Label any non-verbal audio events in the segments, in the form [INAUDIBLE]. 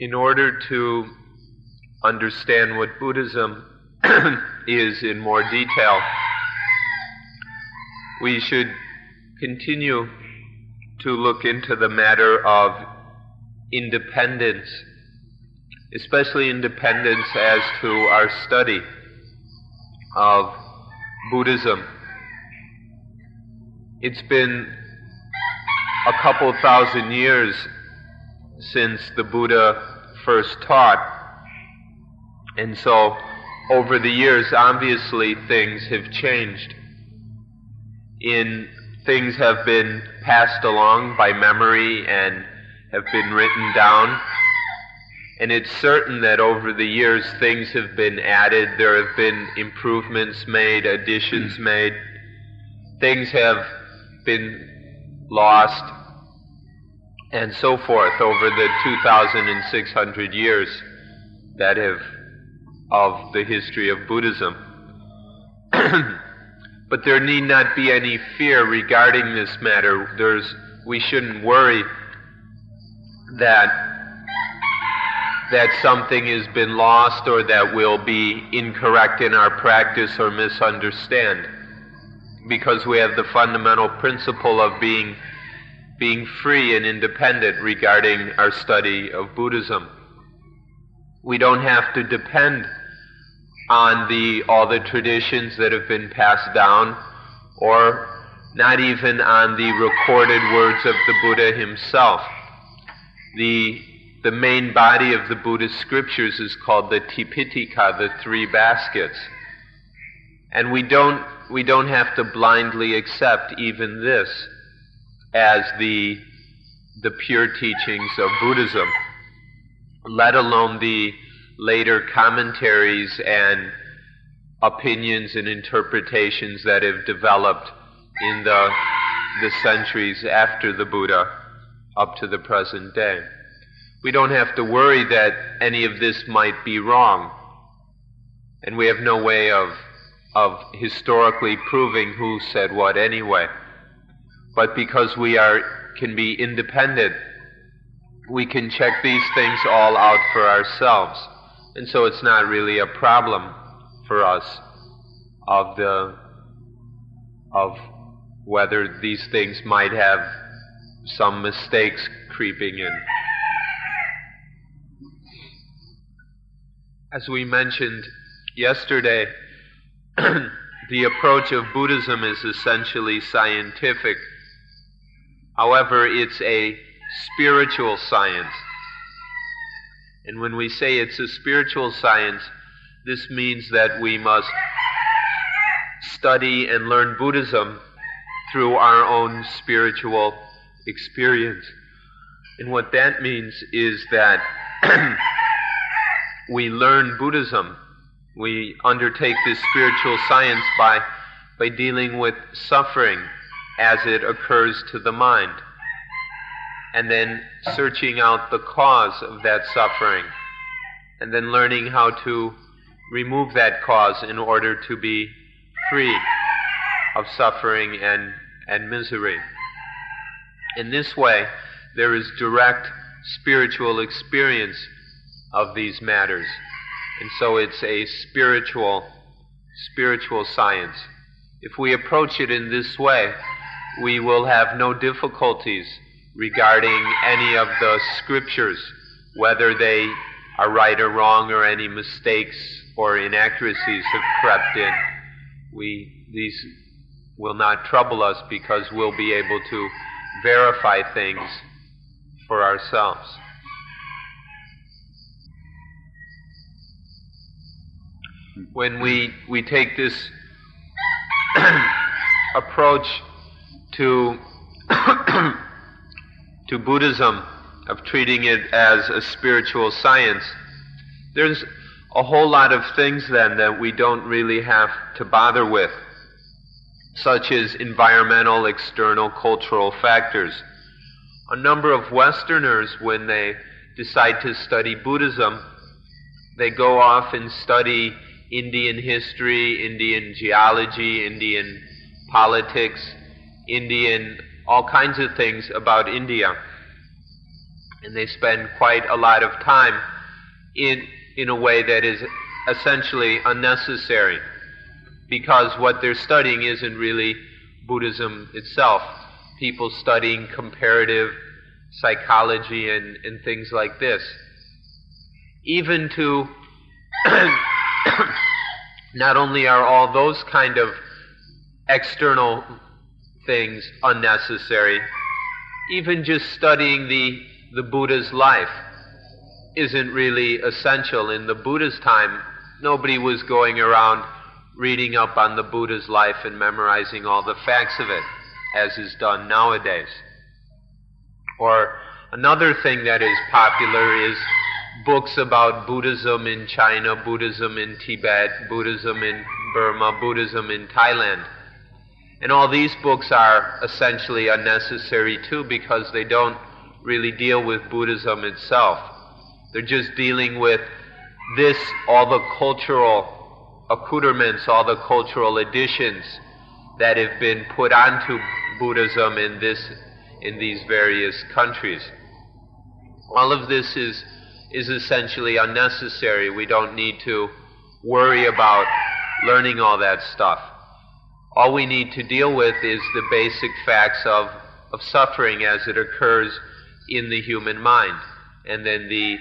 in order to understand what Buddhism [CLEARS THROAT] is in more detail, we should continue to look into the matter of independence, especially independence as to our study of Buddhism. It's been a couple thousand years since the Buddha first taught, and so over the years, obviously, things have changed. In things have been passed along by memory and have been written down. And it's certain that over the years things have been added, there have been improvements made, additions made. Things have been lost, and so forth over the 2,600 years that have of the history of Buddhism. [CLEARS THROAT] but there need not be any fear regarding this matter. There's, we shouldn't worry that that something has been lost or that we'll be incorrect in our practice or misunderstand because we have the fundamental principle of being being free and independent regarding our study of Buddhism. We don't have to depend on the all the traditions that have been passed down or not even on the recorded words of the Buddha himself. The the main body of the Buddhist scriptures is called the Tipitaka, the three baskets. And we don't we don't have to blindly accept even this as the the pure teachings of Buddhism, let alone the later commentaries and opinions and interpretations that have developed in the, the centuries after the Buddha up to the present day. We don't have to worry that any of this might be wrong. And we have no way of, of historically proving who said what anyway. But because we are, can be independent, we can check these things all out for ourselves. And so it's not really a problem for us of the of whether these things might have some mistakes creeping in. As we mentioned yesterday, [CLEARS THROAT] the approach of Buddhism is essentially scientific. However, it's a spiritual science. And when we say it's a spiritual science, this means that we must study and learn Buddhism through our own spiritual experience. And what that means is that [CLEARS THROAT] we learn Buddhism, we undertake this spiritual science by, by dealing with suffering as it occurs to the mind and then searching out the cause of that suffering, and then learning how to remove that cause in order to be free of suffering and, and misery. In this way, there is direct spiritual experience of these matters. And so it's a spiritual, spiritual science. If we approach it in this way, we will have no difficulties regarding any of the scriptures, whether they are right or wrong or any mistakes or inaccuracies have crept in. We, these will not trouble us because we'll be able to verify things for ourselves. When we, we take this [CLEARS THROAT] approach to [COUGHS] to Buddhism of treating it as a spiritual science, there's a whole lot of things then that we don't really have to bother with, such as environmental, external, cultural factors. A number of Westerners, when they decide to study Buddhism, they go off and study Indian history, Indian geology, Indian politics, Indian all kinds of things about India. And they spend quite a lot of time in, in a way that is essentially unnecessary because what they're studying isn't really Buddhism itself. People studying comparative psychology and, and things like this. Even to, [COUGHS] not only are all those kind of external things unnecessary, even just studying the, the Buddha's life isn't really essential. In the Buddha's time, nobody was going around reading up on the Buddha's life and memorizing all the facts of it, as is done nowadays. Or another thing that is popular is books about Buddhism in China, Buddhism in Tibet, Buddhism in Burma, Buddhism in Thailand. And all these books are essentially unnecessary too because they don't really deal with Buddhism itself. They're just dealing with this, all the cultural accoutrements, all the cultural additions that have been put onto Buddhism in this, in these various countries. All of this is, is essentially unnecessary. We don't need to worry about learning all that stuff. All we need to deal with is the basic facts of, of suffering as it occurs in the human mind, and then the,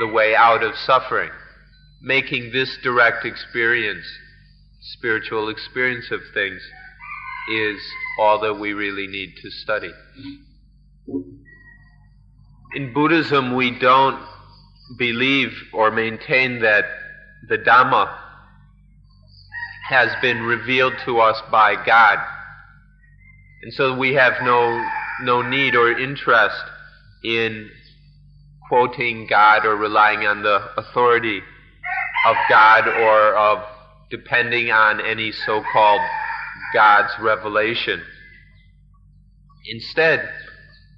the way out of suffering. Making this direct experience, spiritual experience of things, is all that we really need to study. In Buddhism, we don't believe or maintain that the Dhamma has been revealed to us by God. And so we have no, no need or interest in quoting God or relying on the authority of God or of depending on any so called God's revelation. Instead,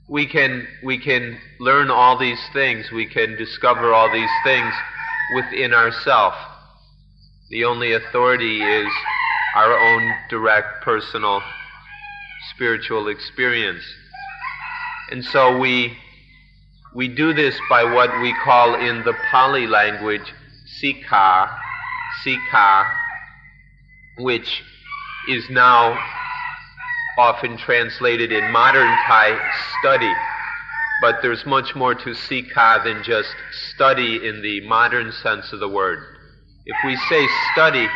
we can, we can learn all these things, we can discover all these things within ourselves. The only authority is our own direct personal spiritual experience. And so we, we do this by what we call in the Pali language sikha, sikha, which is now often translated in modern Thai study. But there's much more to sikha than just study in the modern sense of the word. If we say study,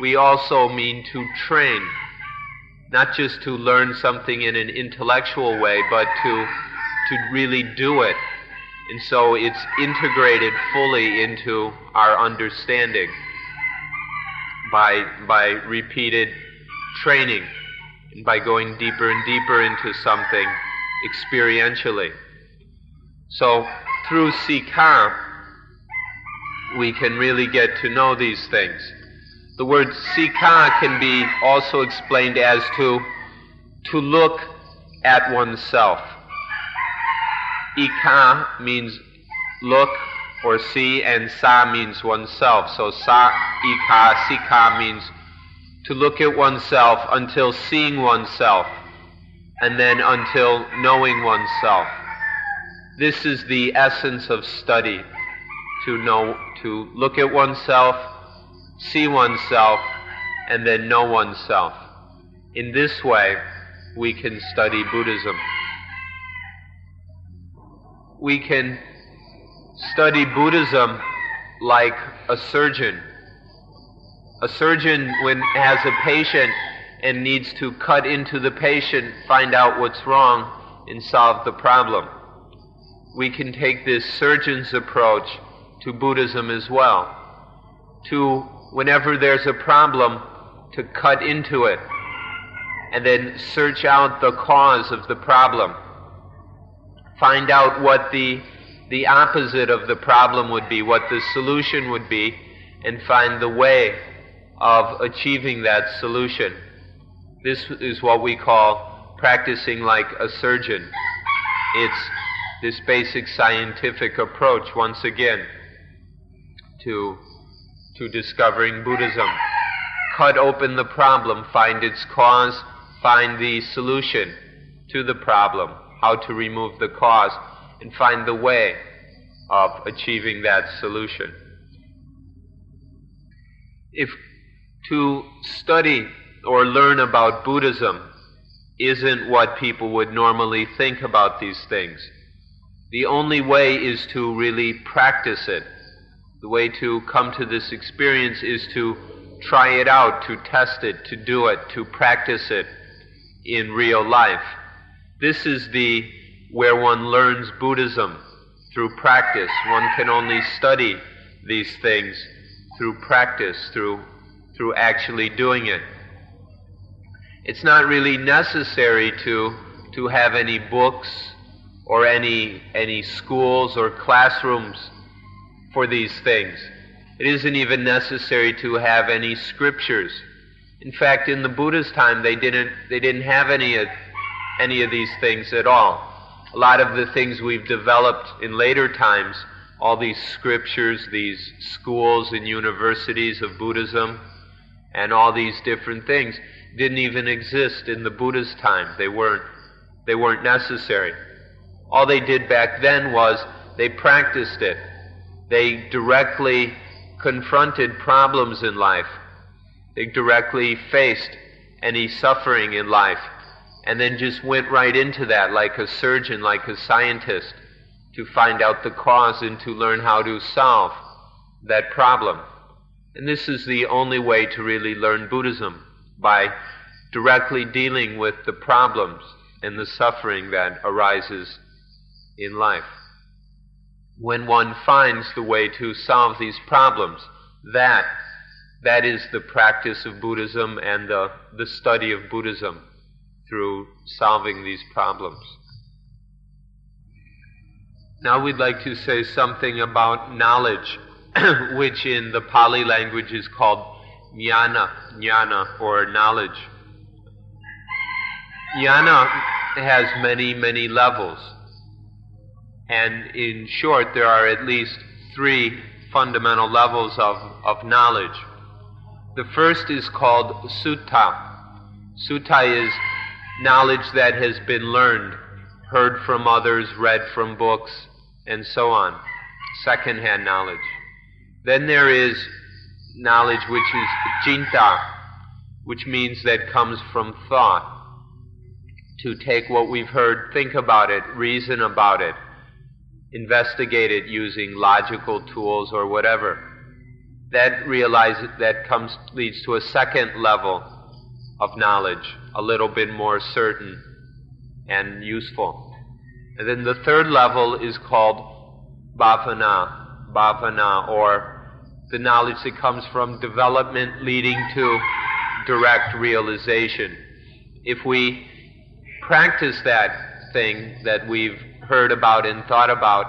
we also mean to train, not just to learn something in an intellectual way, but to, to really do it. And so it's integrated fully into our understanding by, by repeated training and by going deeper and deeper into something experientially. So through Sikha, we can really get to know these things. The word sikha can be also explained as to to look at oneself. Ika means look or see, and sa means oneself. So sa, ika, sikha means to look at oneself until seeing oneself, and then until knowing oneself. This is the essence of study to know, to look at oneself, see oneself, and then know oneself. In this way, we can study Buddhism. We can study Buddhism like a surgeon. A surgeon, when has a patient and needs to cut into the patient, find out what's wrong, and solve the problem. We can take this surgeon's approach to Buddhism as well. To, whenever there's a problem, to cut into it and then search out the cause of the problem. Find out what the, the opposite of the problem would be, what the solution would be, and find the way of achieving that solution. This is what we call practicing like a surgeon. It's this basic scientific approach, once again to, to discovering Buddhism. Cut open the problem, find its cause, find the solution to the problem, how to remove the cause, and find the way of achieving that solution. If to study or learn about Buddhism isn't what people would normally think about these things, the only way is to really practice it. The way to come to this experience is to try it out, to test it, to do it, to practice it in real life. This is the where one learns Buddhism through practice. One can only study these things through practice, through through actually doing it. It's not really necessary to to have any books or any any schools or classrooms for these things. It isn't even necessary to have any scriptures. In fact, in the Buddha's time, they didn't they didn't have any of any of these things at all. A lot of the things we've developed in later times, all these scriptures, these schools and universities of Buddhism, and all these different things, didn't even exist in the Buddha's time. They weren't they weren't necessary. All they did back then was they practiced it. They directly confronted problems in life. They directly faced any suffering in life and then just went right into that like a surgeon, like a scientist, to find out the cause and to learn how to solve that problem. And this is the only way to really learn Buddhism, by directly dealing with the problems and the suffering that arises in life when one finds the way to solve these problems. That, that is the practice of Buddhism and the, the study of Buddhism through solving these problems. Now we'd like to say something about knowledge, [CLEARS THROAT] which in the Pali language is called jnana, jnana, or knowledge. Jnana has many, many levels. And in short, there are at least three fundamental levels of, of knowledge. The first is called sutta. Sutta is knowledge that has been learned, heard from others, read from books, and so on. Second-hand knowledge. Then there is knowledge which is cinta, which means that comes from thought. To take what we've heard, think about it, reason about it, investigate it using logical tools or whatever. That realizes that comes leads to a second level of knowledge, a little bit more certain and useful. And then the third level is called bhavana, bhavana, or the knowledge that comes from development leading to direct realization. If we practice that thing that we've heard about and thought about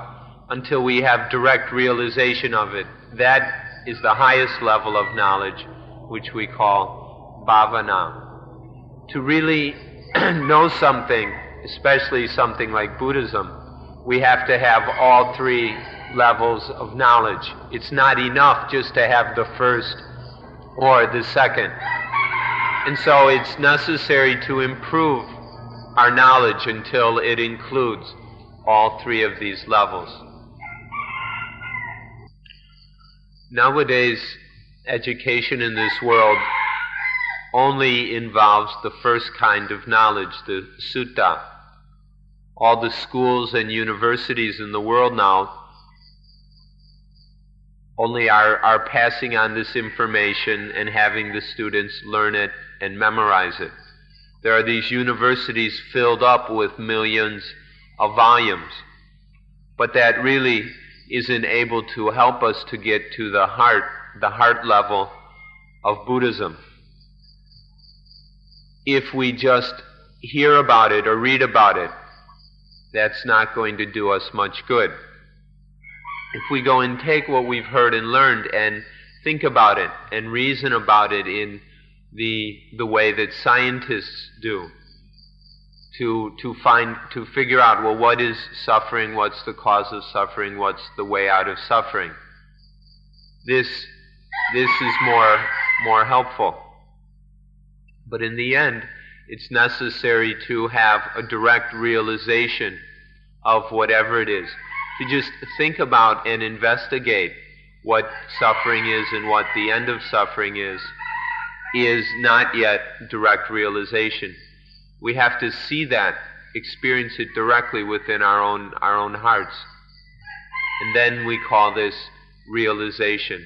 until we have direct realization of it. That is the highest level of knowledge, which we call bhavana. To really [CLEARS THROAT] know something, especially something like Buddhism, we have to have all three levels of knowledge. It's not enough just to have the first or the second. And so it's necessary to improve our knowledge until it includes all three of these levels. Nowadays, education in this world only involves the first kind of knowledge, the sutta. All the schools and universities in the world now only are, are passing on this information and having the students learn it and memorize it. There are these universities filled up with millions of volumes, but that really isn't able to help us to get to the heart, the heart level of Buddhism. If we just hear about it or read about it, that's not going to do us much good. If we go and take what we've heard and learned and think about it and reason about it in the, the way that scientists do, to to find to figure out well what is suffering what's the cause of suffering what's the way out of suffering this this is more more helpful but in the end it's necessary to have a direct realization of whatever it is. To just think about and investigate what suffering is and what the end of suffering is, is not yet direct realization. We have to see that, experience it directly within our own, our own hearts. And then we call this realization.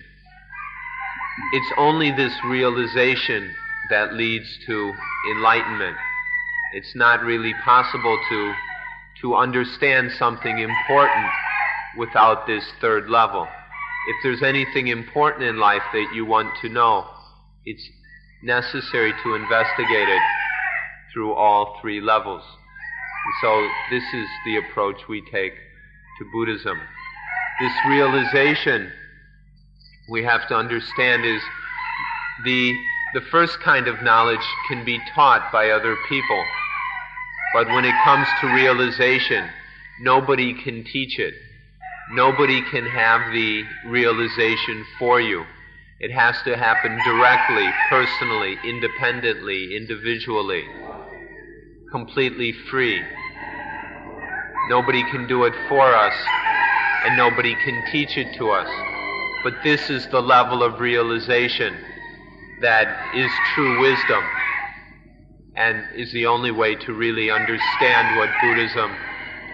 It's only this realization that leads to enlightenment. It's not really possible to, to understand something important without this third level. If there's anything important in life that you want to know, it's necessary to investigate it through all three levels. So this is the approach we take to Buddhism. This realization we have to understand is the the first kind of knowledge can be taught by other people. But when it comes to realization, nobody can teach it. Nobody can have the realization for you. It has to happen directly, personally, independently, individually, completely free. Nobody can do it for us, and nobody can teach it to us. But this is the level of realization that is true wisdom and is the only way to really understand what Buddhism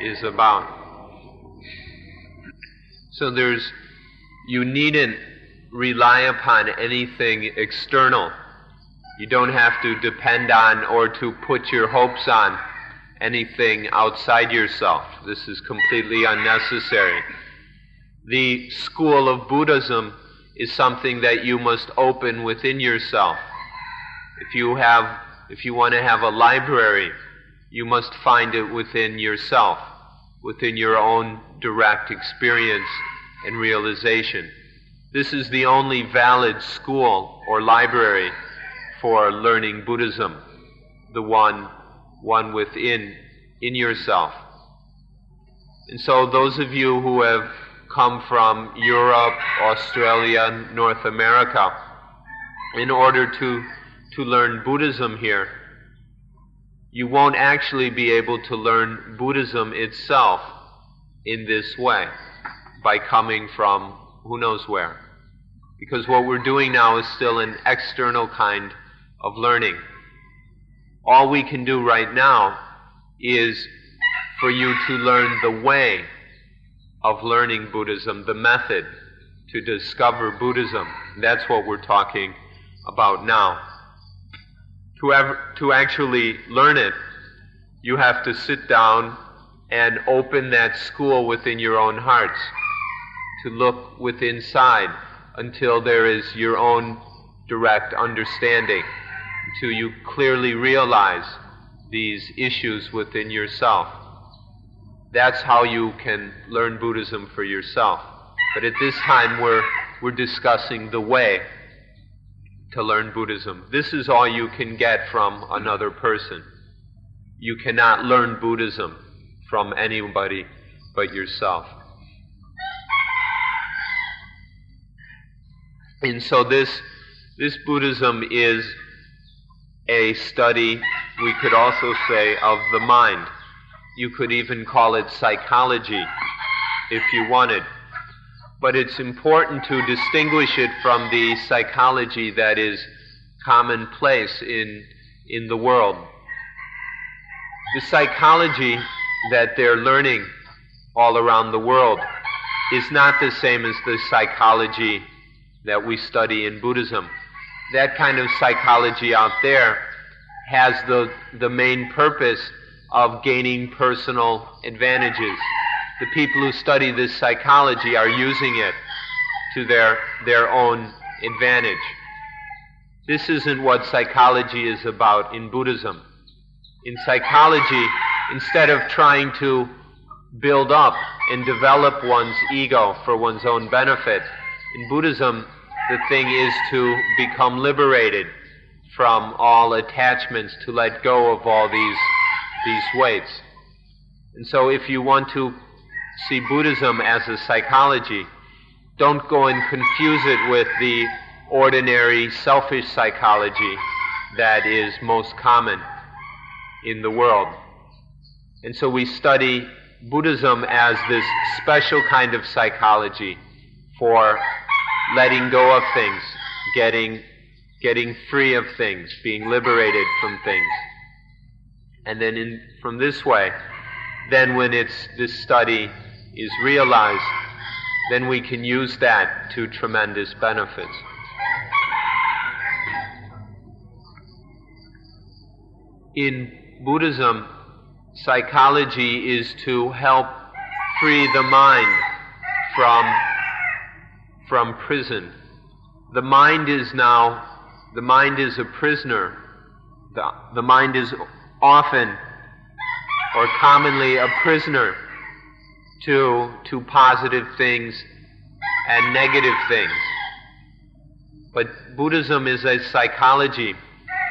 is about. So there's, you needn't rely upon anything external. You don't have to depend on or to put your hopes on anything outside yourself. This is completely unnecessary. The school of Buddhism is something that you must open within yourself. If you have if you want to have a library, you must find it within yourself, within your own direct experience and realization. This is the only valid school or library for learning Buddhism, the one one within in yourself. And so those of you who have come from Europe, Australia, North America in order to, to learn Buddhism here. You won't actually be able to learn Buddhism itself in this way by coming from who knows where. Because what we're doing now is still an external kind of learning. All we can do right now is for you to learn the way of learning Buddhism, the method to discover Buddhism. That's what we're talking about now. To, have, to actually learn it, you have to sit down and open that school within your own hearts, to look within inside until there is your own direct understanding, until you clearly realize these issues within yourself. That's how you can learn Buddhism for yourself. But at this time, we're, we're discussing the way to learn Buddhism. This is all you can get from another person. You cannot learn Buddhism from anybody but yourself. And so this, this Buddhism is a study, we could also say, of the mind. You could even call it psychology if you wanted. But it's important to distinguish it from the psychology that is commonplace in, in the world. The psychology that they're learning all around the world is not the same as the psychology that we study in Buddhism. That kind of psychology out there has the, the main purpose of gaining personal advantages. The people who study this psychology are using it to their, their own advantage. This isn't what psychology is about in Buddhism. In psychology, instead of trying to build up and develop one's ego for one's own benefit, in Buddhism, the thing is to become liberated from all attachments, to let go of all these these weights. And so if you want to see Buddhism as a psychology, don't go and confuse it with the ordinary selfish psychology that is most common in the world. And so we study Buddhism as this special kind of psychology for letting go of things, getting, getting free of things, being liberated from things. And then in, from this way, then when it's, this study is realized, then we can use that to tremendous benefits. In Buddhism, psychology is to help free the mind from, from prison. The mind is now, the mind is a prisoner. The, the mind is often or commonly a prisoner to, to positive things and negative things. But Buddhism is a psychology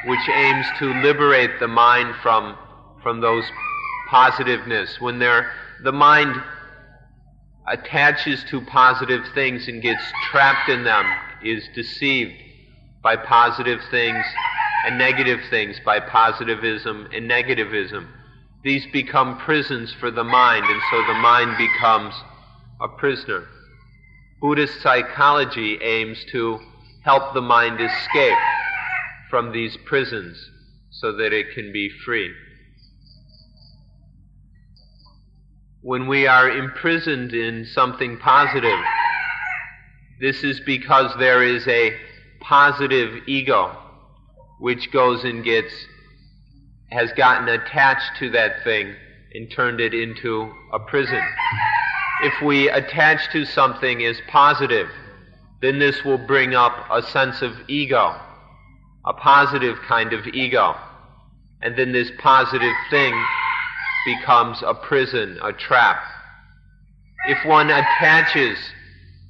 which aims to liberate the mind from, from those positiveness. When the mind attaches to positive things and gets trapped in them, is deceived by positive things and negative things, by positivism and negativism. These become prisons for the mind, and so the mind becomes a prisoner. Buddhist psychology aims to help the mind escape from these prisons so that it can be free. When we are imprisoned in something positive, this is because there is a positive ego which goes and gets, has gotten attached to that thing and turned it into a prison. If we attach to something as positive, then this will bring up a sense of ego a positive kind of ego. And then this positive thing becomes a prison, a trap. If one attaches,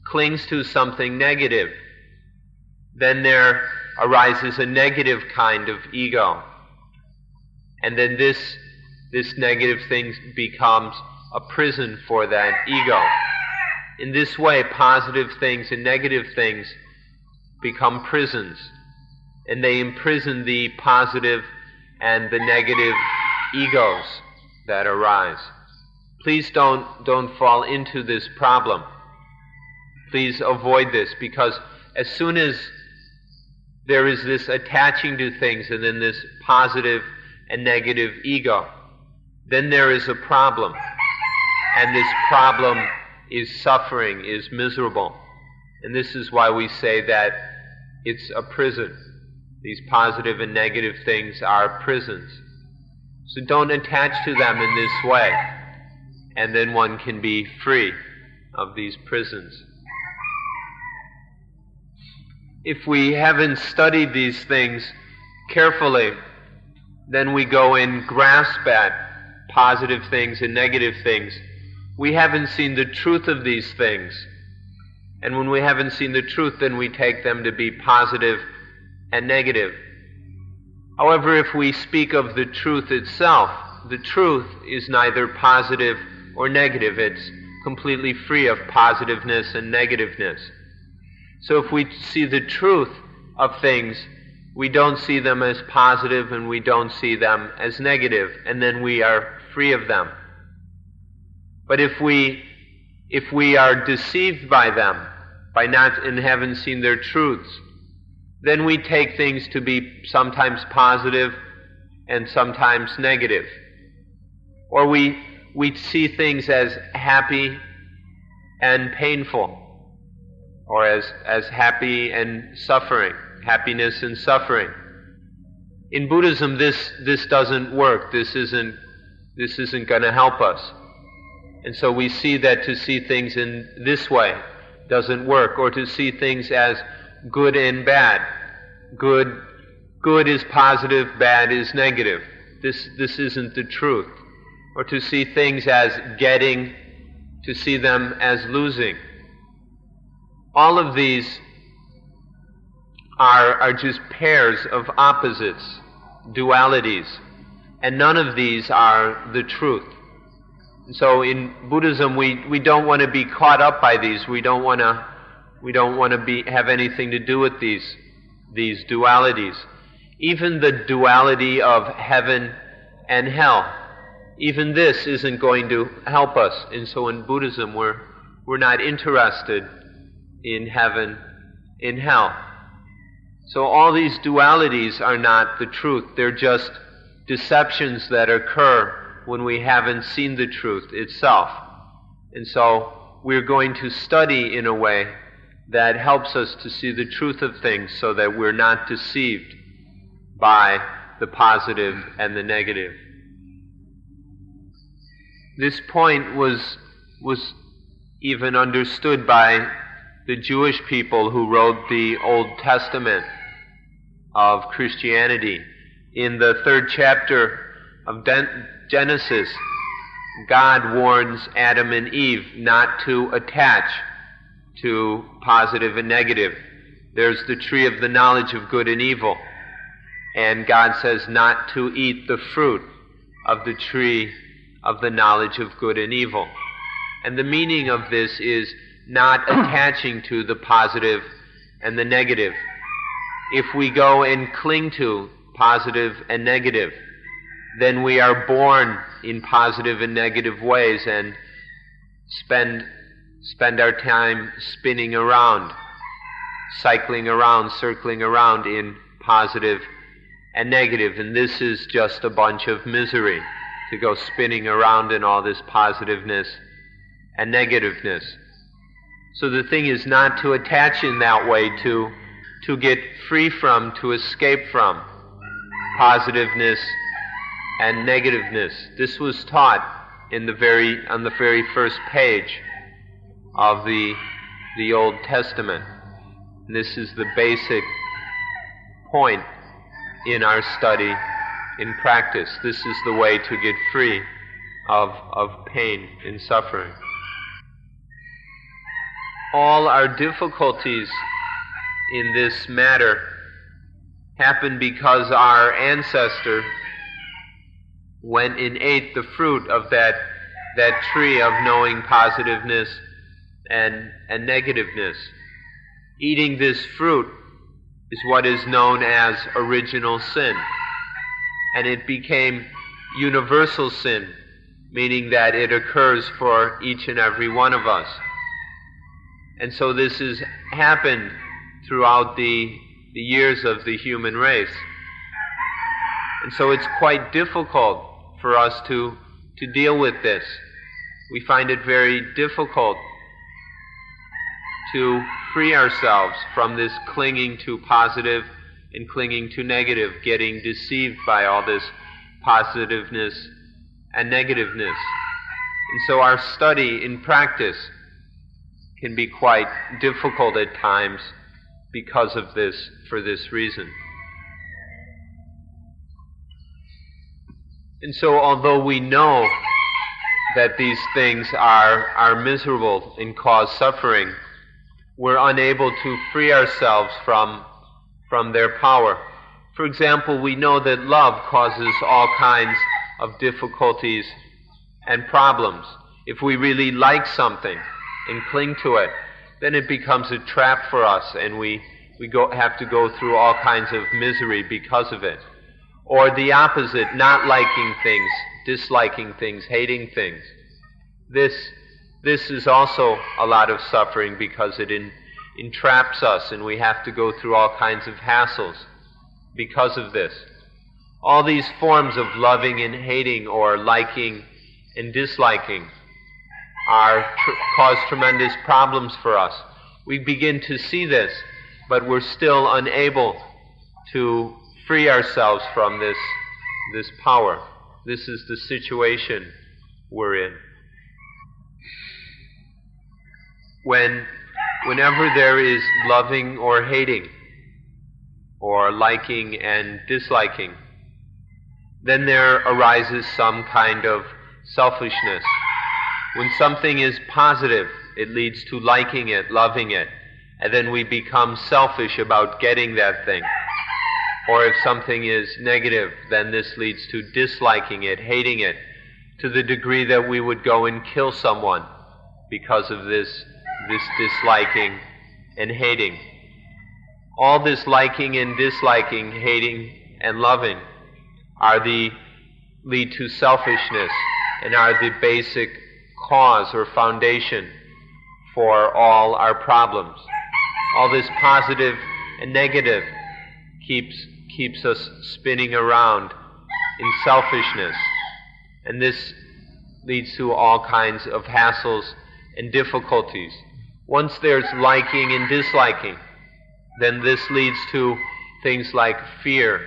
clings to something negative, then there arises a negative kind of ego. And then this, this negative thing becomes a prison for that ego. In this way, positive things and negative things become prisons and they imprison the positive and the negative egos that arise. Please don't, don't fall into this problem. Please avoid this because as soon as there is this attaching to things and then this positive and negative ego, then there is a problem. And this problem is suffering, is miserable. And this is why we say that it's a prison. These positive and negative things are prisons. So don't attach to them in this way, and then one can be free of these prisons. If we haven't studied these things carefully, then we go and grasp at positive things and negative things. We haven't seen the truth of these things. And when we haven't seen the truth, then we take them to be positive and negative. However, if we speak of the truth itself, the truth is neither positive or negative. It's completely free of positiveness and negativeness. So if we see the truth of things, we don't see them as positive and we don't see them as negative, and then we are free of them. But if we if we are deceived by them, by not and haven't seen their truths, then we take things to be sometimes positive and sometimes negative. Or we, we see things as happy and painful, or as, as happy and suffering, happiness and suffering. In Buddhism, this, this doesn't work. This isn't, this isn't going to help us. And so we see that to see things in this way doesn't work, or to see things as good and bad. Good, good is positive, bad is negative. This, this isn't the truth. Or to see things as getting, to see them as losing. All of these are, are just pairs of opposites, dualities, and none of these are the truth. So in Buddhism, we, we don't want to be caught up by these. We don't want to we don't want to be, have anything to do with these, these dualities. Even the duality of heaven and hell. even this isn't going to help us. And so in Buddhism, we're, we're not interested in heaven, in hell. So all these dualities are not the truth. They're just deceptions that occur when we haven't seen the truth itself. And so we're going to study in a way that helps us to see the truth of things so that we're not deceived by the positive and the negative. This point was, was even understood by the Jewish people who wrote the Old Testament of Christianity. In the third chapter of Genesis, God warns Adam and Eve not to attach to positive and negative. There's the tree of the knowledge of good and evil. And God says not to eat the fruit of the tree of the knowledge of good and evil. And the meaning of this is not [COUGHS] attaching to the positive and the negative. If we go and cling to positive and negative, then we are born in positive and negative ways and spend spend our time spinning around, cycling around, circling around in positive and negative, and this is just a bunch of misery to go spinning around in all this positiveness and negativeness. So the thing is not to attach in that way to to get free from, to escape from positiveness and negativeness. This was taught in the very on the very first page of the, the Old Testament. And this is the basic point in our study in practice. This is the way to get free of, of pain and suffering. All our difficulties in this matter happen because our ancestor went and ate the fruit of that, that tree of knowing positiveness and, and negativeness. Eating this fruit is what is known as original sin. And it became universal sin, meaning that it occurs for each and every one of us. And so this has happened throughout the, the years of the human race. And so it's quite difficult for us to, to deal with this. We find it very difficult to free ourselves from this clinging to positive and clinging to negative, getting deceived by all this positiveness and negativeness. And so our study in practice can be quite difficult at times because of this, for this reason. And so, although we know that these things are, are miserable and cause suffering, we're unable to free ourselves from, from their power. For example, we know that love causes all kinds of difficulties and problems. If we really like something and cling to it, then it becomes a trap for us and we, we go, have to go through all kinds of misery because of it. Or the opposite, not liking things, disliking things, hating things. This this is also a lot of suffering because it in, entraps us and we have to go through all kinds of hassles because of this. All these forms of loving and hating or liking and disliking are tr- cause tremendous problems for us. We begin to see this, but we're still unable to free ourselves from this this power. This is the situation we're in. When whenever there is loving or hating or liking and disliking, then there arises some kind of selfishness. When something is positive, it leads to liking it, loving it, and then we become selfish about getting that thing. Or if something is negative, then this leads to disliking it, hating it, to the degree that we would go and kill someone because of this this disliking and hating. All this liking and disliking, hating and loving are the, lead to selfishness and are the basic cause or foundation for all our problems. All this positive and negative keeps, keeps us spinning around in selfishness. And this leads to all kinds of hassles and difficulties. Once there's liking and disliking, then this leads to things like fear,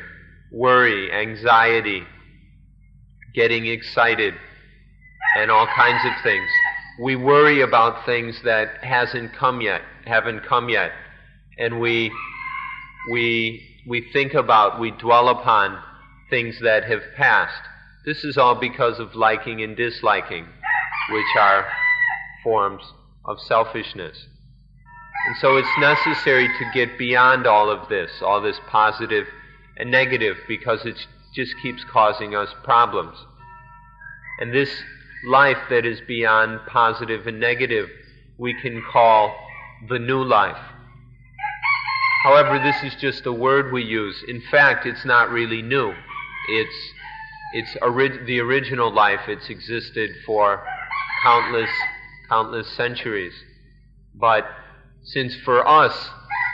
worry, anxiety, getting excited, and all kinds of things. We worry about things that hasn't come yet, haven't come yet, and we we we think about, we dwell upon things that have passed. This is all because of liking and disliking, which are forms of selfishness. And so it's necessary to get beyond all of this, all this positive and negative, because it just keeps causing us problems. And this life that is beyond positive and negative, we can call the new life. However, this is just a word we use. In fact, it's not really new. It's, it's ori- the original life. It's existed for countless, countless centuries. But since for us,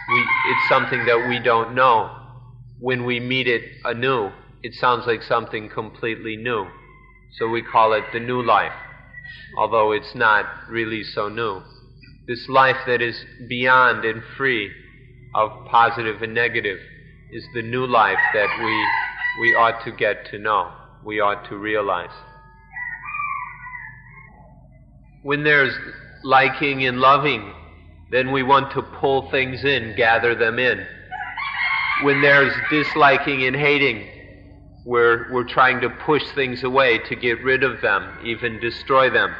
we, it's something that we don't know, when we meet it anew, it sounds like something completely new. So we call it the new life, although it's not really so new. This life that is beyond and free of positive and negative is the new life that we, we ought to get to know, we ought to realize. When there's liking and loving, then we want to pull things in, gather them in. When there's disliking and hating, we're, we're trying to push things away to get rid of them, even destroy them.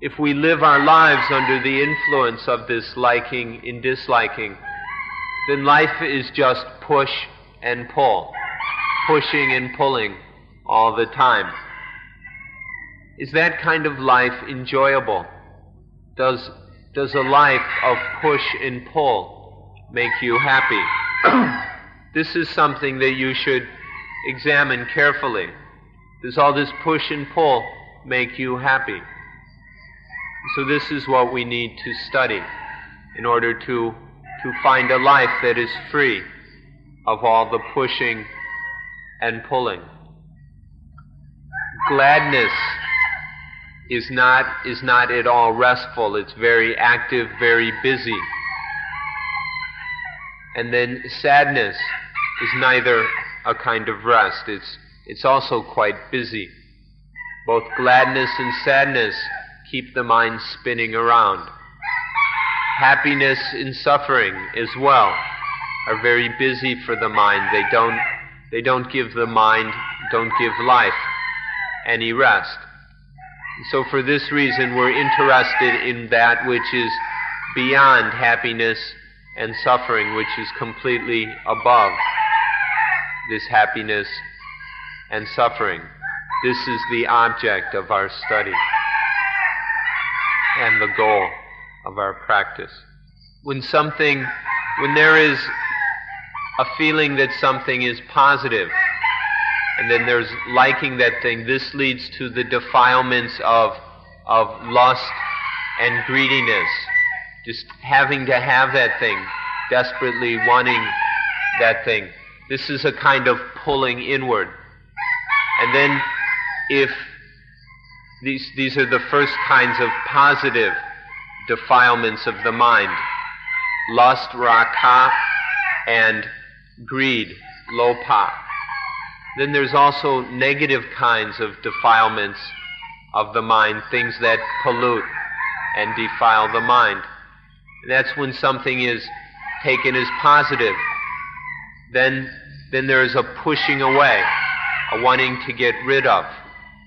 If we live our lives under the influence of this liking and disliking, then life is just push and pull, pushing and pulling all the time. Is that kind of life enjoyable? Does, does a life of push and pull make you happy? [CLEARS THROAT] this is something that you should examine carefully. Does all this push and pull make you happy? So, this is what we need to study in order to to find a life that is free of all the pushing and pulling. Gladness is not, is not at all restful. It's very active, very busy. And then sadness is neither a kind of rest. It's, it's also quite busy. Both gladness and sadness keep the mind spinning around happiness and suffering as well are very busy for the mind. They don't, they don't give the mind, don't give life any rest. So for this reason, we're interested in that which is beyond happiness and suffering, which is completely above this happiness and suffering. This is the object of our study and the goal of our practice. When something, when there is a feeling that something is positive, and then there's liking that thing, this leads to the defilements of, of lust and greediness. Just having to have that thing, desperately wanting that thing. This is a kind of pulling inward. And then if these, these are the first kinds of positive defilements of the mind lust, raga, and greed, lobha. Then there's also negative kinds of defilements of the mind, things that pollute and defile the mind. That's when something is taken as positive. Then, then there is a pushing away, a wanting to get rid of,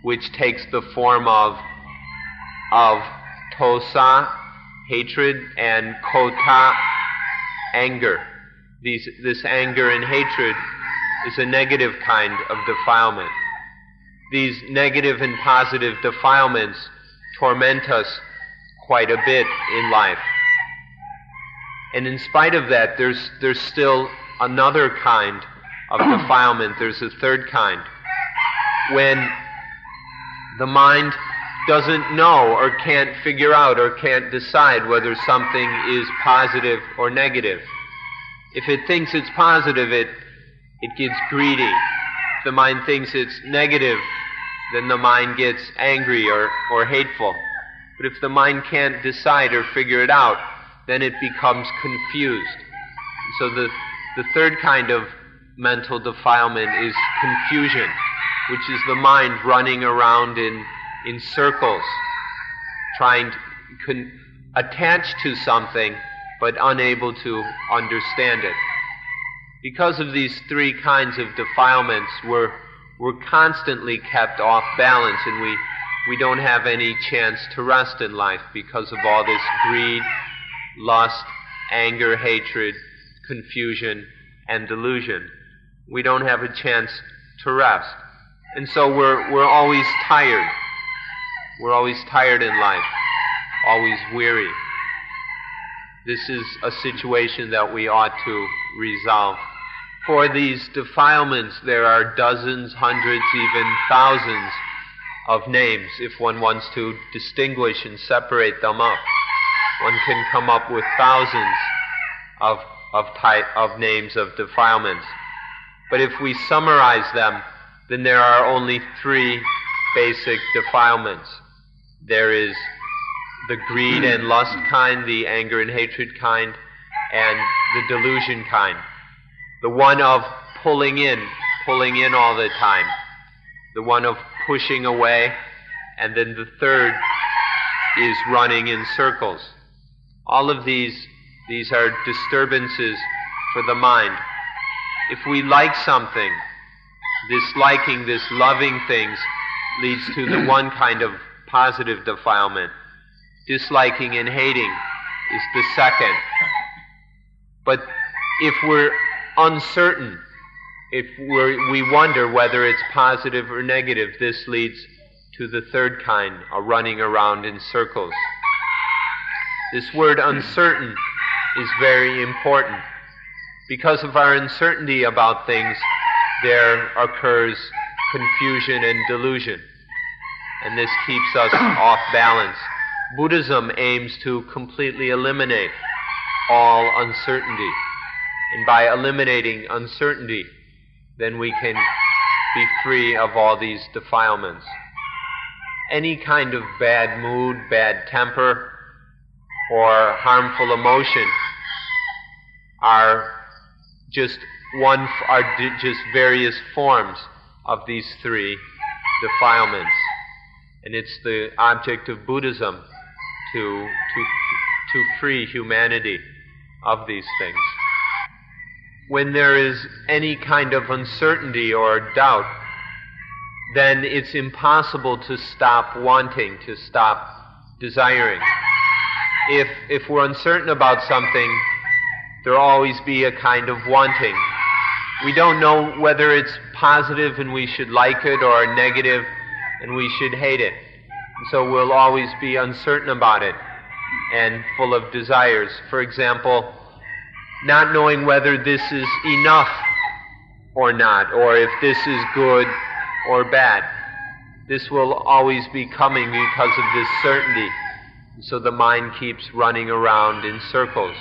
which takes the form of, of dosa hatred and kodha, anger. These, this anger and hatred is a negative kind of defilement. These negative and positive defilements torment us quite a bit in life. And in spite of that, there's, there's still another kind of [CLEARS THROAT] defilement. There's a third kind, when the mind doesn't know or can't figure out or can't decide whether something is positive or negative. If it thinks it's positive, it, it gets greedy. If the mind thinks it's negative, then the mind gets angry or, or hateful. But if the mind can't decide or figure it out, then it becomes confused. So the, the third kind of mental defilement is confusion, which is the mind running around in, in circles, trying to con- attach to something but unable to understand it. Because of these three kinds of defilements, we're, we're constantly kept off balance and we, we don't have any chance to rest in life because of all this greed, lust, anger, hatred, confusion, and delusion. We don't have a chance to rest. And so we're, we're always tired. We're always tired in life, always weary. This is a situation that we ought to resolve. For these defilements, there are dozens, hundreds, even thousands of names if one wants to distinguish and separate them up. One can come up with thousands of, of, type, of names of defilements. But if we summarize them, then there are only three basic defilements. There is the greed and lust kind, the anger and hatred kind, and the delusion kind. The one of pulling in, pulling in all the time. The one of pushing away. And then the third is running in circles. All of these, these are disturbances for the mind. If we like something, this liking, this loving things leads to the one kind of positive defilement. Disliking and hating is the second. But if we're uncertain, if we wonder whether it's positive or negative, this leads to the third kind, a running around in circles. This word uncertain is very important. Because of our uncertainty about things, there occurs confusion and delusion. And this keeps us [COUGHS] off balance. Buddhism aims to completely eliminate all uncertainty. And by eliminating uncertainty, then we can be free of all these defilements. Any kind of bad mood, bad temper, or harmful emotion are just one are just various forms of these three defilements. And it's the object of Buddhism to, to, to free humanity of these things. When there is any kind of uncertainty or doubt, then it's impossible to stop wanting, to stop desiring. If, if we're uncertain about something, there'll always be a kind of wanting. We don't know whether it's positive and we should like it or negative and we should hate it. So we'll always be uncertain about it and full of desires. For example, not knowing whether this is enough or not, or if this is good or bad. This will always be coming because of this certainty. So the mind keeps running around in circles.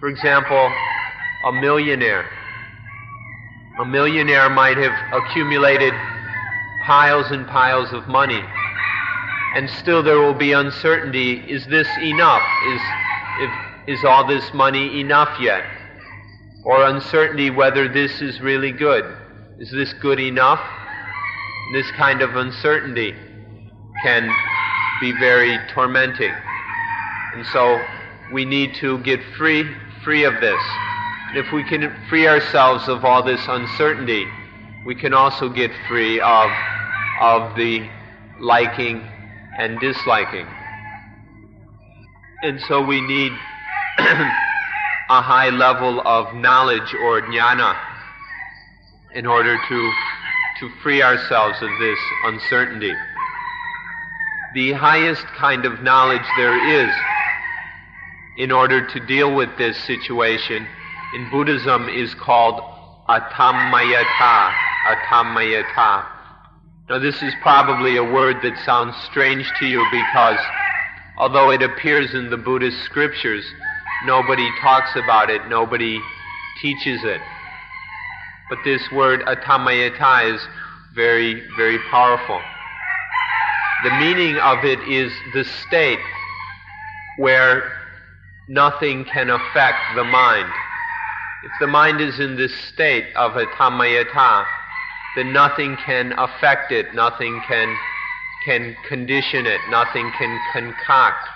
For example, a millionaire. A millionaire might have accumulated piles and piles of money and still there will be uncertainty. Is this enough? Is, if, is all this money enough yet? Or uncertainty whether this is really good. Is this good enough? This kind of uncertainty can be very tormenting. And so we need to get free, free of this. If we can free ourselves of all this uncertainty, we can also get free of, of the liking and disliking. And so we need [COUGHS] a high level of knowledge or jnana in order to, to free ourselves of this uncertainty. The highest kind of knowledge there is in order to deal with this situation in Buddhism is called atammayata. Atammayata. Now, this is probably a word that sounds strange to you because although it appears in the Buddhist scriptures, nobody talks about it, nobody teaches it. But this word atammayata is very, very powerful. The meaning of it is the state where nothing can affect the mind. If the mind is in this state of atammayata, then nothing can affect it, nothing can, can condition it, nothing can concoct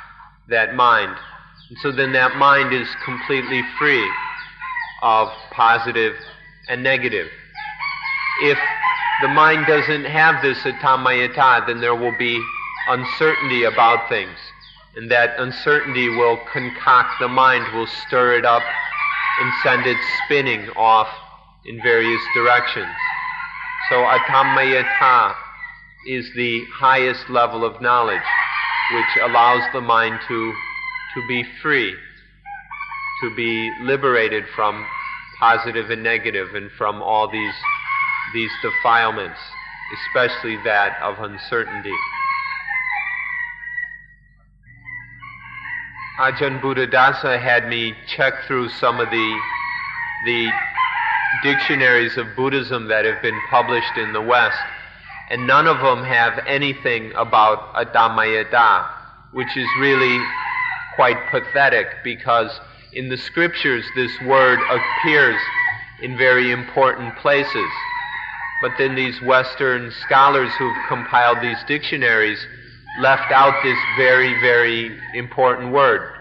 that mind. And so then that mind is completely free of positive and negative. If the mind doesn't have this atammayata, then there will be uncertainty about things. And that uncertainty will concoct the mind, will stir it up and send it spinning off in various directions. So atammayata is the highest level of knowledge, which allows the mind to, to be free, to be liberated from positive and negative and from all these these defilements, especially that of uncertainty. Ajahn Buddhadasa had me check through some of the, the dictionaries of Buddhism that have been published in the West, and none of them have anything about Atammayata, which is really quite pathetic because in the scriptures this word appears in very important places. But then these Western scholars who've compiled these dictionaries left out this very, very important word.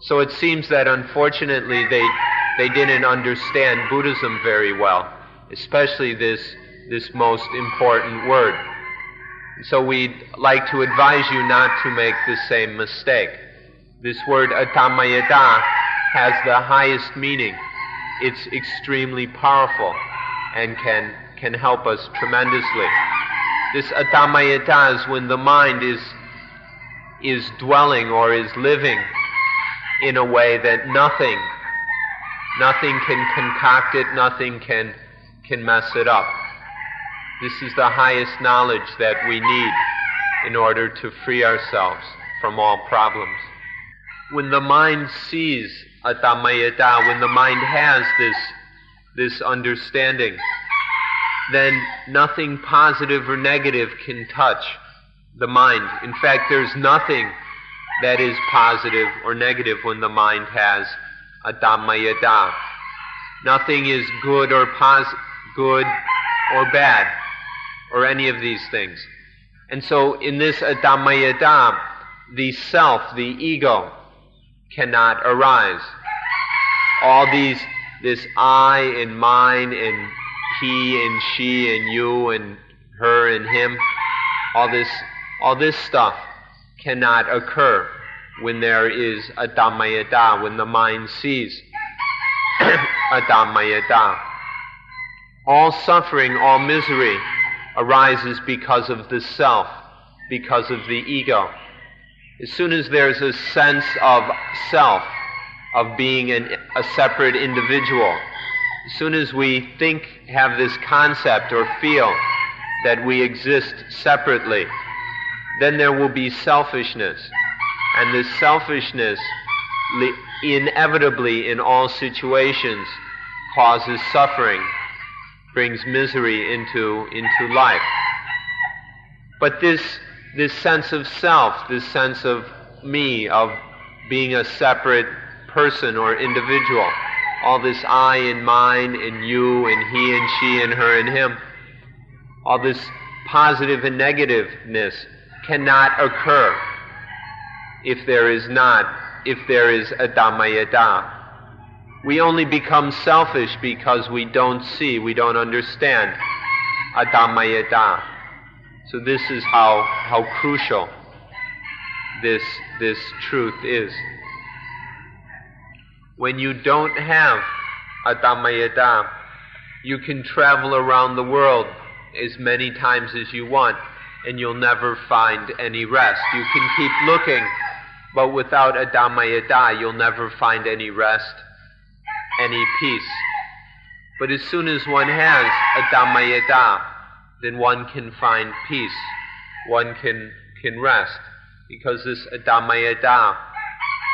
So it seems that unfortunately they, they didn't understand Buddhism very well, especially this, this most important word. So we'd like to advise you not to make the same mistake. This word atammayata has the highest meaning. It's extremely powerful and can can help us tremendously. This atammayata is when the mind is, is dwelling or is living in a way that nothing, nothing can concoct it, nothing can, can mess it up. This is the highest knowledge that we need in order to free ourselves from all problems. When the mind sees atammayata, when the mind has this, this understanding, then nothing positive or negative can touch the mind. In fact, there's nothing that is positive or negative when the mind has atammayata. Nothing is good or pos- good or bad or any of these things. And so in this atammayata, the self, the ego, cannot arise. All these, this I and mine and he and she and you and her and him, all this, all this stuff cannot occur when there is a atammayata, when the mind sees [COUGHS] atammayata. All suffering, all misery arises because of the self, because of the ego. As soon as there's a sense of self, of being an, a separate individual, as soon as we think, have this concept or feel that we exist separately, then there will be selfishness. And this selfishness inevitably in all situations causes suffering, brings misery into, into life. But this, this sense of self, this sense of me, of being a separate person or individual, all this I and mine and you and he and she and her and him, all this positive and negativeness cannot occur if there is not, if there is a atammayata. We only become selfish because we don't see, we don't understand a atammayata. So this is how, how crucial this, this truth is when you don't have a atammayata, you can travel around the world as many times as you want and you'll never find any rest. You can keep looking, but without a atammayata, you'll never find any rest, any peace. But as soon as one has a atammayata, then one can find peace. One can, can rest. Because this Atammayata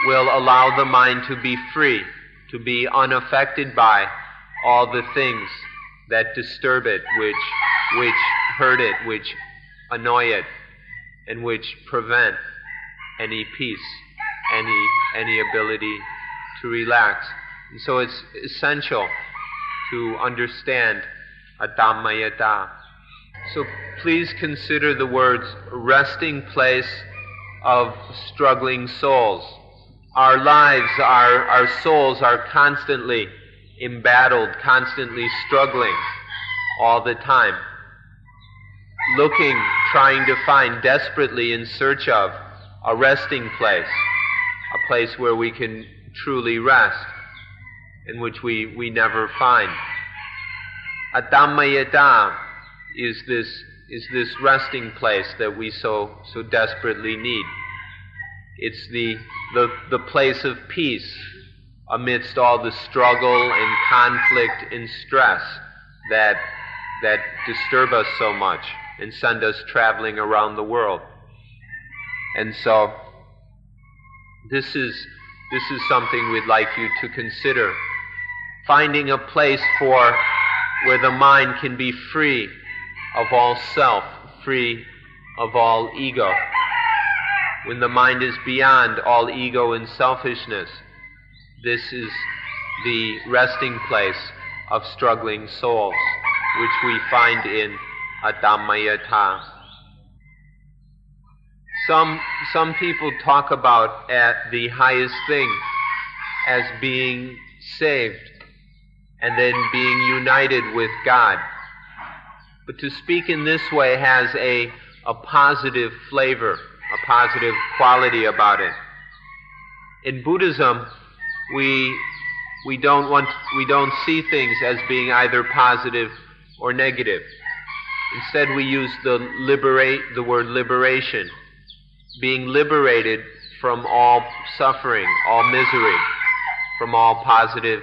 will allow the mind to be free, to be unaffected by all the things that disturb it, which, which hurt it, which annoy it, and which prevent any peace, any, any ability to relax. And so it's essential to understand Atammayata. So please consider the words resting place of struggling souls. Our lives, our, our souls are constantly embattled, constantly struggling all the time. Looking, trying to find desperately in search of a resting place, a place where we can truly rest, in which we, we never find. Atammayata is this, is this resting place that we so, so desperately need. It's the, the, the place of peace amidst all the struggle and conflict and stress that, that disturb us so much and send us traveling around the world. And so, this is, this is something we'd like you to consider. Finding a place for where the mind can be free of all self, free of all ego. When the mind is beyond all ego and selfishness, this is the resting place of struggling souls, which we find in Atammayata. Some, some people talk about at the highest thing as being saved and then being united with God. But to speak in this way has a, a positive flavor, a positive quality about it. In Buddhism, we, we, don't want, we don't see things as being either positive or negative. Instead, we use the, liberate, the word liberation, being liberated from all suffering, all misery, from all positive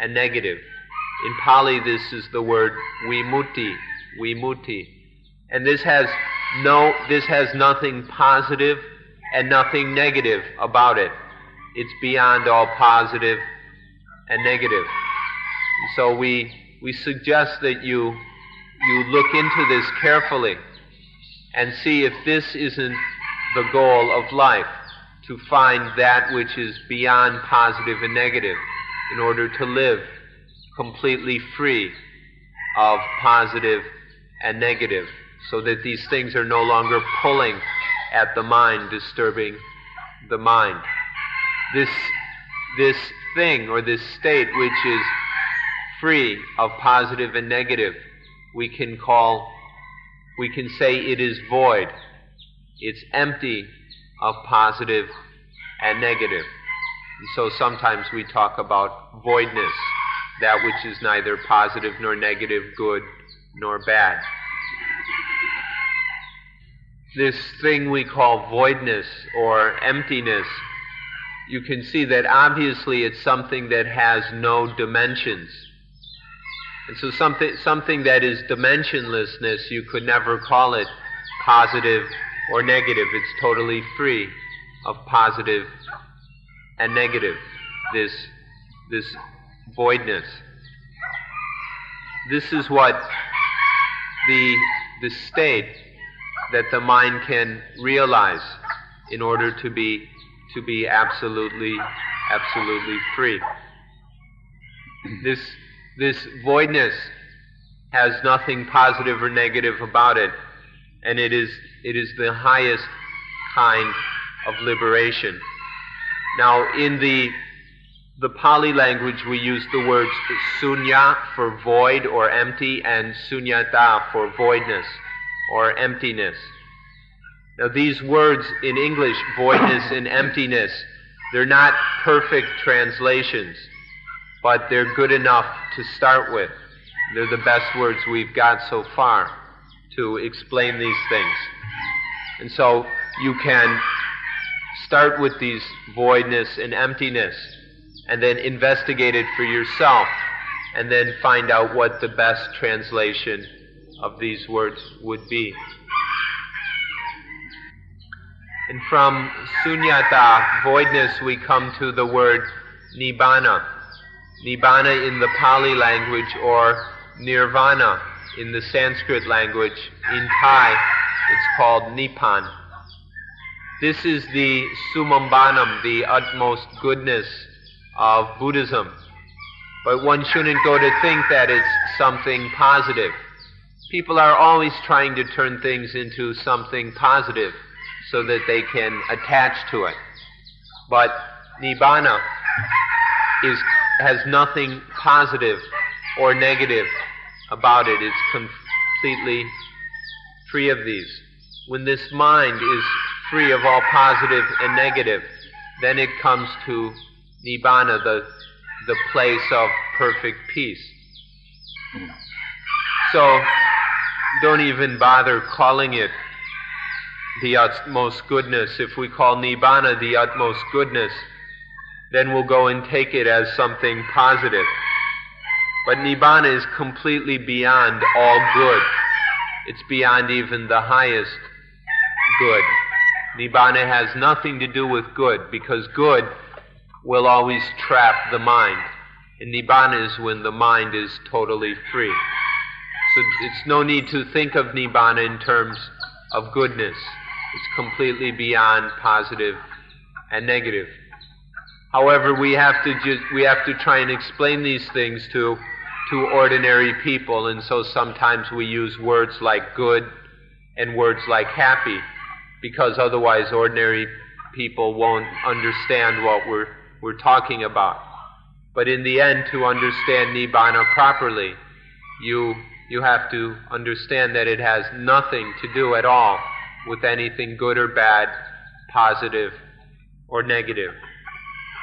and negative. In Pali, this is the word vimutti, vimutti. And this has no, this has nothing positive and nothing negative about it. It's beyond all positive and negative. And so we, we suggest that you, you look into this carefully and see if this isn't the goal of life, to find that which is beyond positive and negative in order to live completely free of positive and negative, so that these things are no longer pulling at the mind, disturbing the mind. This, this thing or this state which is free of positive and negative, we can call, we can say it is void. It's empty of positive and negative. And so sometimes we talk about voidness that which is neither positive nor negative, good nor bad. This thing we call voidness or emptiness, you can see that obviously it's something that has no dimensions. And so something, something that is dimensionlessness, you could never call it positive or negative. It's totally free of positive and negative. This, this voidness. This is what the, the state that the mind can realize in order to be, to be absolutely, absolutely free. This, this voidness has nothing positive or negative about it, and it is, it is the highest kind of liberation. Now, in the the Pali language, we use the words sunya for void or empty and sunyata for voidness or emptiness. Now, these words in English, voidness and emptiness, they're not perfect translations, but they're good enough to start with. They're the best words we've got so far to explain these things. And so you can start with these voidness and emptiness and then investigate it for yourself and then find out what the best translation of these words would be. And from sunyata, voidness, we come to the word nibbana. Nibbana in the Pali language or nirvana in the Sanskrit language. In Thai, it's called Nipan. This is the summum bonum, the utmost goodness of Buddhism. But one shouldn't go to think that it's something positive. People are always trying to turn things into something positive so that they can attach to it. But Nibbana is, has nothing positive or negative about it. It's completely free of these. When this mind is free of all positive and negative, then it comes to Nibbana, the, the place of perfect peace. So, don't even bother calling it the utmost goodness. If we call Nibbana the utmost goodness, then we'll go and take it as something positive. But Nibbana is completely beyond all good. It's beyond even the highest good. Nibbana has nothing to do with good because good will always trap the mind. And Nibbana is when the mind is totally free. So it's no need to think of Nibbana in terms of goodness. It's completely beyond positive and negative. However, we have to we have to try and explain these things to to ordinary people, and so sometimes we use words like good and words like happy, because otherwise ordinary people won't understand what we're we're talking about. But in the end, to understand Nibbana properly, you you have to understand that it has nothing to do at all with anything good or bad, positive or negative.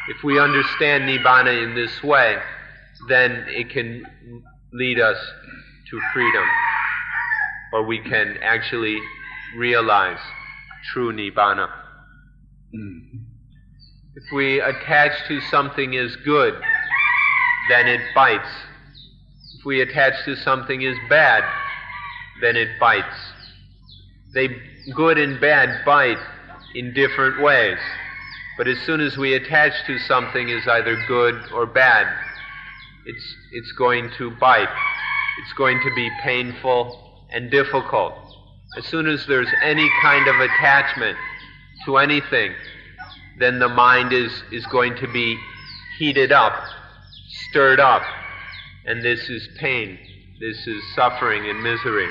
If we understand Nibbana in this way, then it can lead us to freedom, or we can actually realize true Nibbana. Mm. If we attach to something as good, then it bites. If we attach to something as bad, then it bites. They good and bad bite in different ways. But as soon as we attach to something as either good or bad, it's, it's going to bite. It's going to be painful and difficult. As soon as there's any kind of attachment to anything, then the mind is, is going to be heated up, stirred up, and this is pain. This is suffering and misery.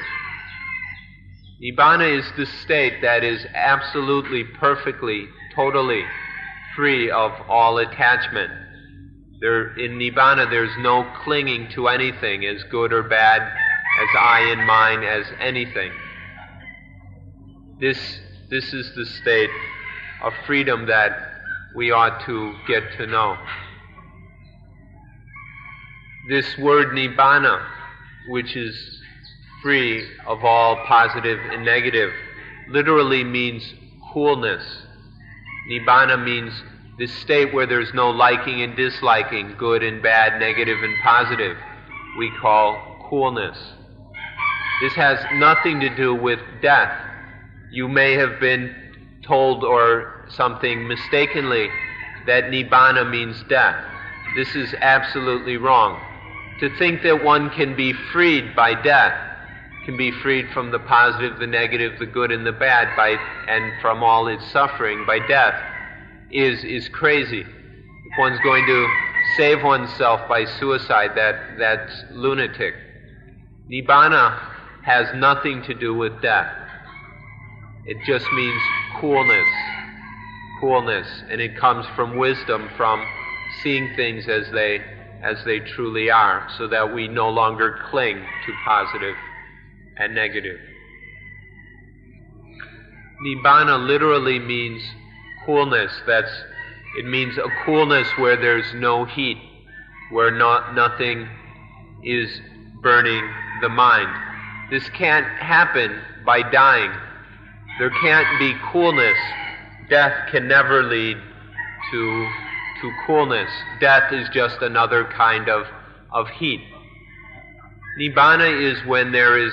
Nibbana is the state that is absolutely, perfectly, totally free of all attachment. There, in Nibbana, there's no clinging to anything as good or bad, as I and mine, as anything. This, this is the state of freedom that we ought to get to know. This word Nibbana, which is free of all positive and negative, literally means coolness. Nibbana means this state where there's no liking and disliking, good and bad, negative and positive, we call coolness. This has nothing to do with death. You may have been told or something mistakenly that Nibbana means death. This is absolutely wrong. To think that one can be freed by death can be freed from the positive, the negative, the good, and the bad by, and from all its suffering by death is, is crazy. If one's going to save oneself by suicide, that, that's lunatic. Nibbana has nothing to do with death. It just means coolness. Coolness. And it comes from wisdom, from seeing things as they, as they truly are, so that we no longer cling to positive and negative. Nibbana literally means coolness. That's it means a coolness where there's no heat, where not nothing is burning the mind. This can't happen by dying. There can't be coolness. Death can never lead to to coolness. Death is just another kind of of heat. Nibbana is when there is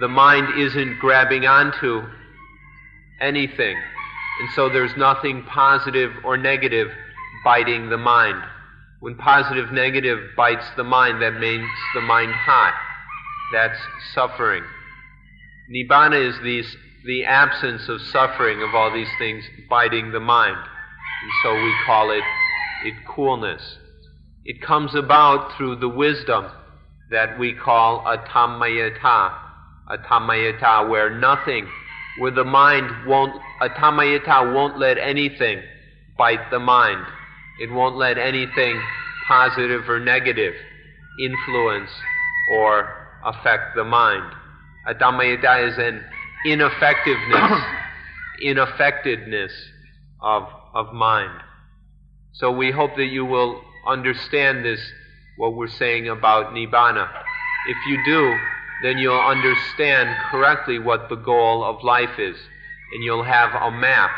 the mind isn't grabbing onto anything. And so there's nothing positive or negative biting the mind. When positive negative bites the mind, that makes the mind hot. That's suffering. Nibbana is these, the absence of suffering of all these things biting the mind. And so we call it, it coolness. It comes about through the wisdom that we call atammayata. Atammayata, where nothing, where the mind won't, atammayata won't let anything bite the mind. It won't let anything positive or negative influence or affect the mind. Atammayata is an ineffectiveness, [CLEARS THROAT] ineffectiveness of, of mind. So we hope that you will understand this, what we're saying about Nibbana. If you do, then you'll understand correctly what the goal of life is, and you'll have a map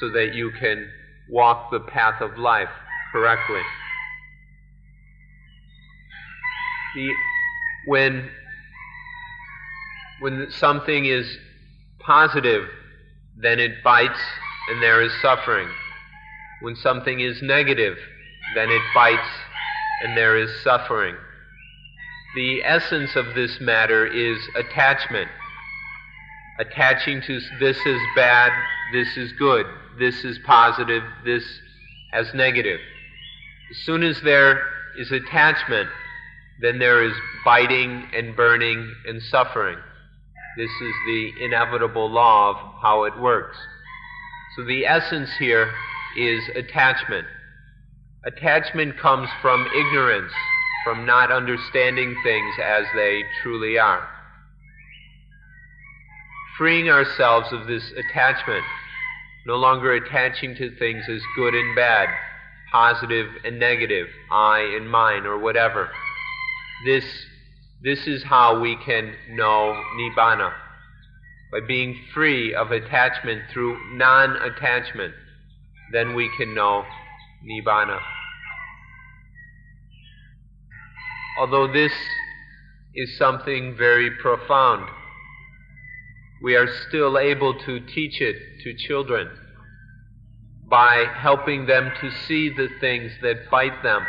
so that you can walk the path of life correctly. The, when, when something is positive, then it bites and there is suffering. When something is negative, then it bites and there is suffering. The essence of this matter is attachment. Attaching to this is bad, this is good, this is positive, this as negative. As soon as there is attachment, then there is biting and burning and suffering. This is the inevitable law of how it works. So the essence here is attachment. Attachment comes from ignorance, from not understanding things as they truly are. Freeing ourselves of this attachment, no longer attaching to things as good and bad, positive and negative, I and mine, or whatever. This, this is how we can know Nibbana. By being free of attachment through non attachment, then we can know Nibbana. Although this is something very profound, we are still able to teach it to children by helping them to see the things that bite them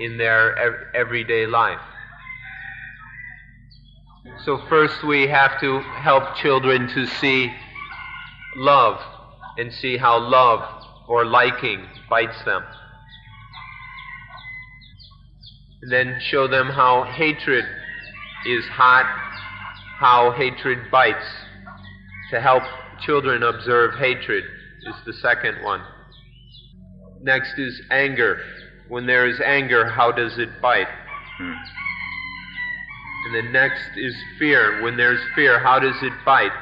in their everyday life. So, first we have to help children to see love and see how love or liking bites them. And then show them how hatred is hot, how hatred bites. To help children observe hatred is the second one. Next is anger. When there is anger, how does it bite? Hmm. And the next is fear. When there's fear, how does it bite?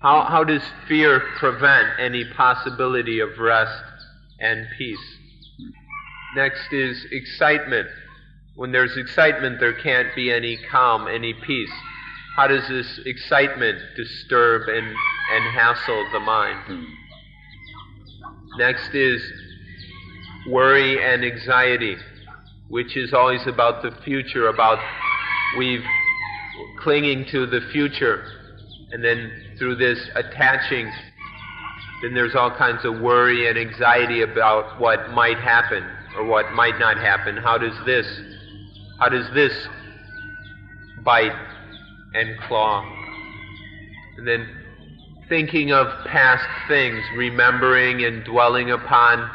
How, how does fear prevent any possibility of rest and peace? Next is excitement. When there's excitement, there can't be any calm, any peace. How does this excitement disturb and, and hassle the mind? Next is worry and anxiety, which is always about the future, about we've clinging to the future and then through this attaching, then there's all kinds of worry and anxiety about what might happen or what might not happen. How does this, how does this bite and claw? And then thinking of past things, remembering and dwelling upon,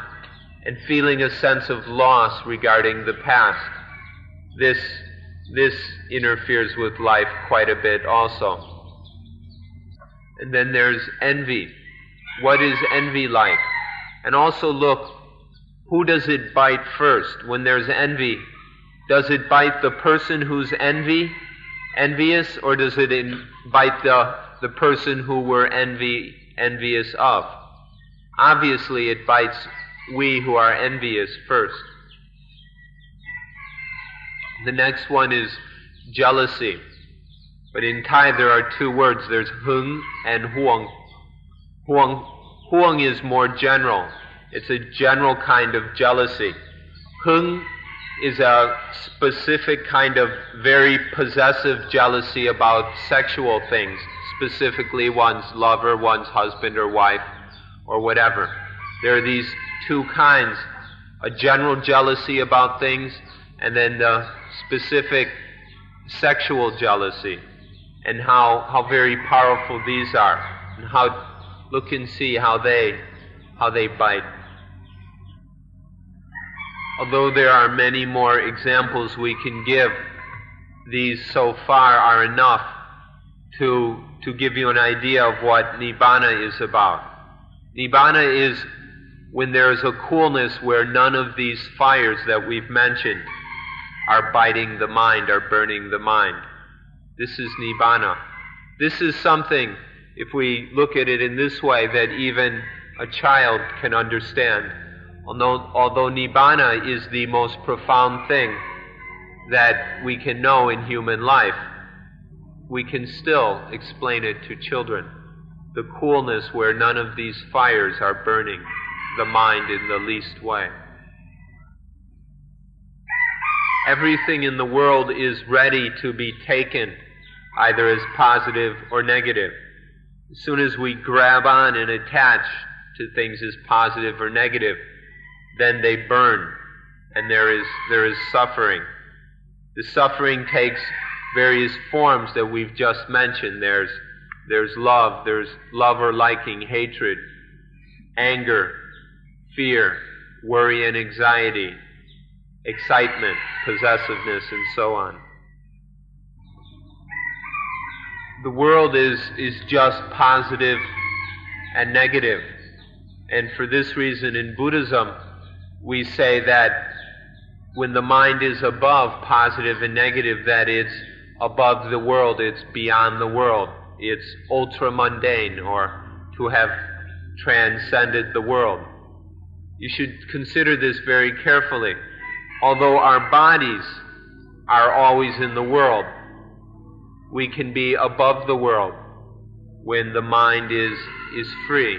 and feeling a sense of loss regarding the past. This, this interferes with life quite a bit also. And then there's envy. What is envy like? And also look, who does it bite first? When there's envy, does it bite the person who's envy, envious, or does it bite the, the person who we're envy, envious of? Obviously, it bites we who are envious first. The next one is jealousy. But in Thai there are two words. There's hung and huang. Huang, huang is more general. It's a general kind of jealousy. Hung is a specific kind of very possessive jealousy about sexual things, specifically one's lover, one's husband or wife, or whatever. There are these two kinds a general jealousy about things, and then the specific sexual jealousy, and how, how very powerful these are, and how look and see how they how they bite. Although there are many more examples we can give, these so far are enough to, to give you an idea of what Nibbana is about. Nibbana is when there is a coolness where none of these fires that we've mentioned are biting the mind, are burning the mind. This is Nibbana. This is something, if we look at it in this way, that even a child can understand. Although, although Nibbana is the most profound thing that we can know in human life, we can still explain it to children. The coolness where none of these fires are burning the mind in the least way. Everything in the world is ready to be taken, either as positive or negative. As soon as we grab on and attach to things as positive or negative, then they burn and there is, there is suffering. The suffering takes various forms that we've just mentioned. There's, there's love, there's love or liking, hatred, anger, fear, worry and anxiety, excitement, possessiveness, and so on. The world is, is just positive and negative. And for this reason, in Buddhism, we say that when the mind is above positive and negative, that it's above the world, it's beyond the world, it's ultra mundane, or to have transcended the world. You should consider this very carefully. Although our bodies are always in the world, we can be above the world when the mind is, is free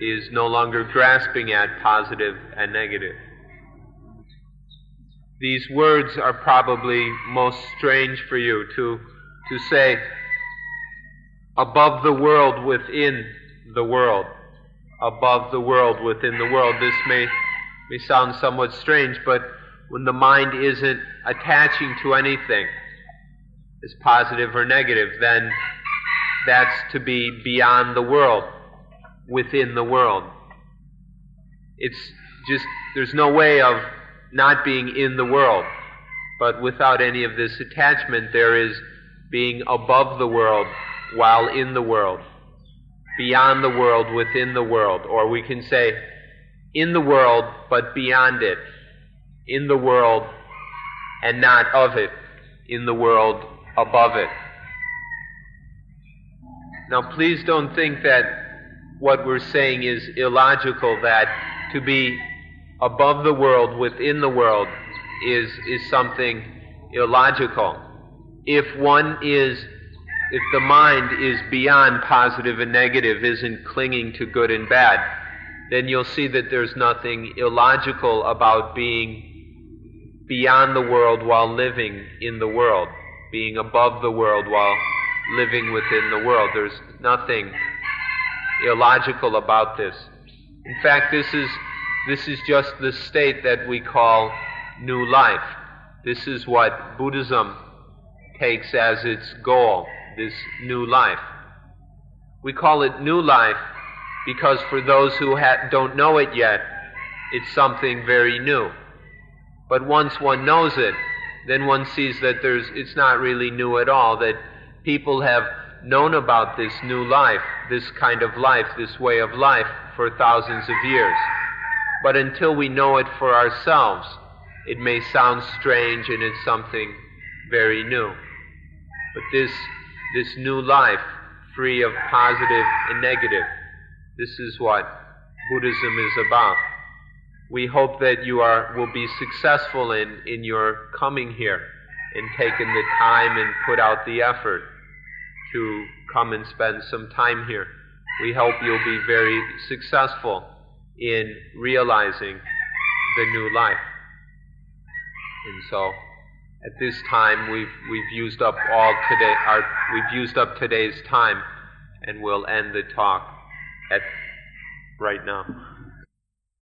is no longer grasping at positive and negative. These words are probably most strange for you to, to say above the world within the world. Above the world within the world. This may, may sound somewhat strange, but when the mind isn't attaching to anything as positive or negative, then that's to be beyond the world within the world. It's just, there's no way of not being in the world. But without any of this attachment, there is being above the world while in the world, beyond the world within the world. Or we can say, in the world but beyond it, in the world and not of it, in the world above it. Now, please don't think that what we're saying is illogical that to be above the world, within the world, is, is something illogical. If one is, if the mind is beyond positive and negative, isn't clinging to good and bad, then you'll see that there's nothing illogical about being beyond the world while living in the world, being above the world while living within the world. There's nothing illogical about this. In fact, this is, this is just the state that we call new life. This is what Buddhism takes as its goal, this new life. We call it new life because for those who ha- don't know it yet, it's something very new. But once one knows it, then one sees that there's, it's not really new at all, that people have known about this new life, this kind of life, this way of life for thousands of years. But until we know it for ourselves, it may sound strange and it's something very new. But this, this new life, free of positive and negative, this is what Buddhism is about. We hope that you are, will be successful in, in your coming here and taking the time and put out the effort to come and spend some time here. We hope you'll be very successful in realizing the new life. And so, at this time, we've we've used up all today. Our we've used up today's time, and we'll end the talk at right now.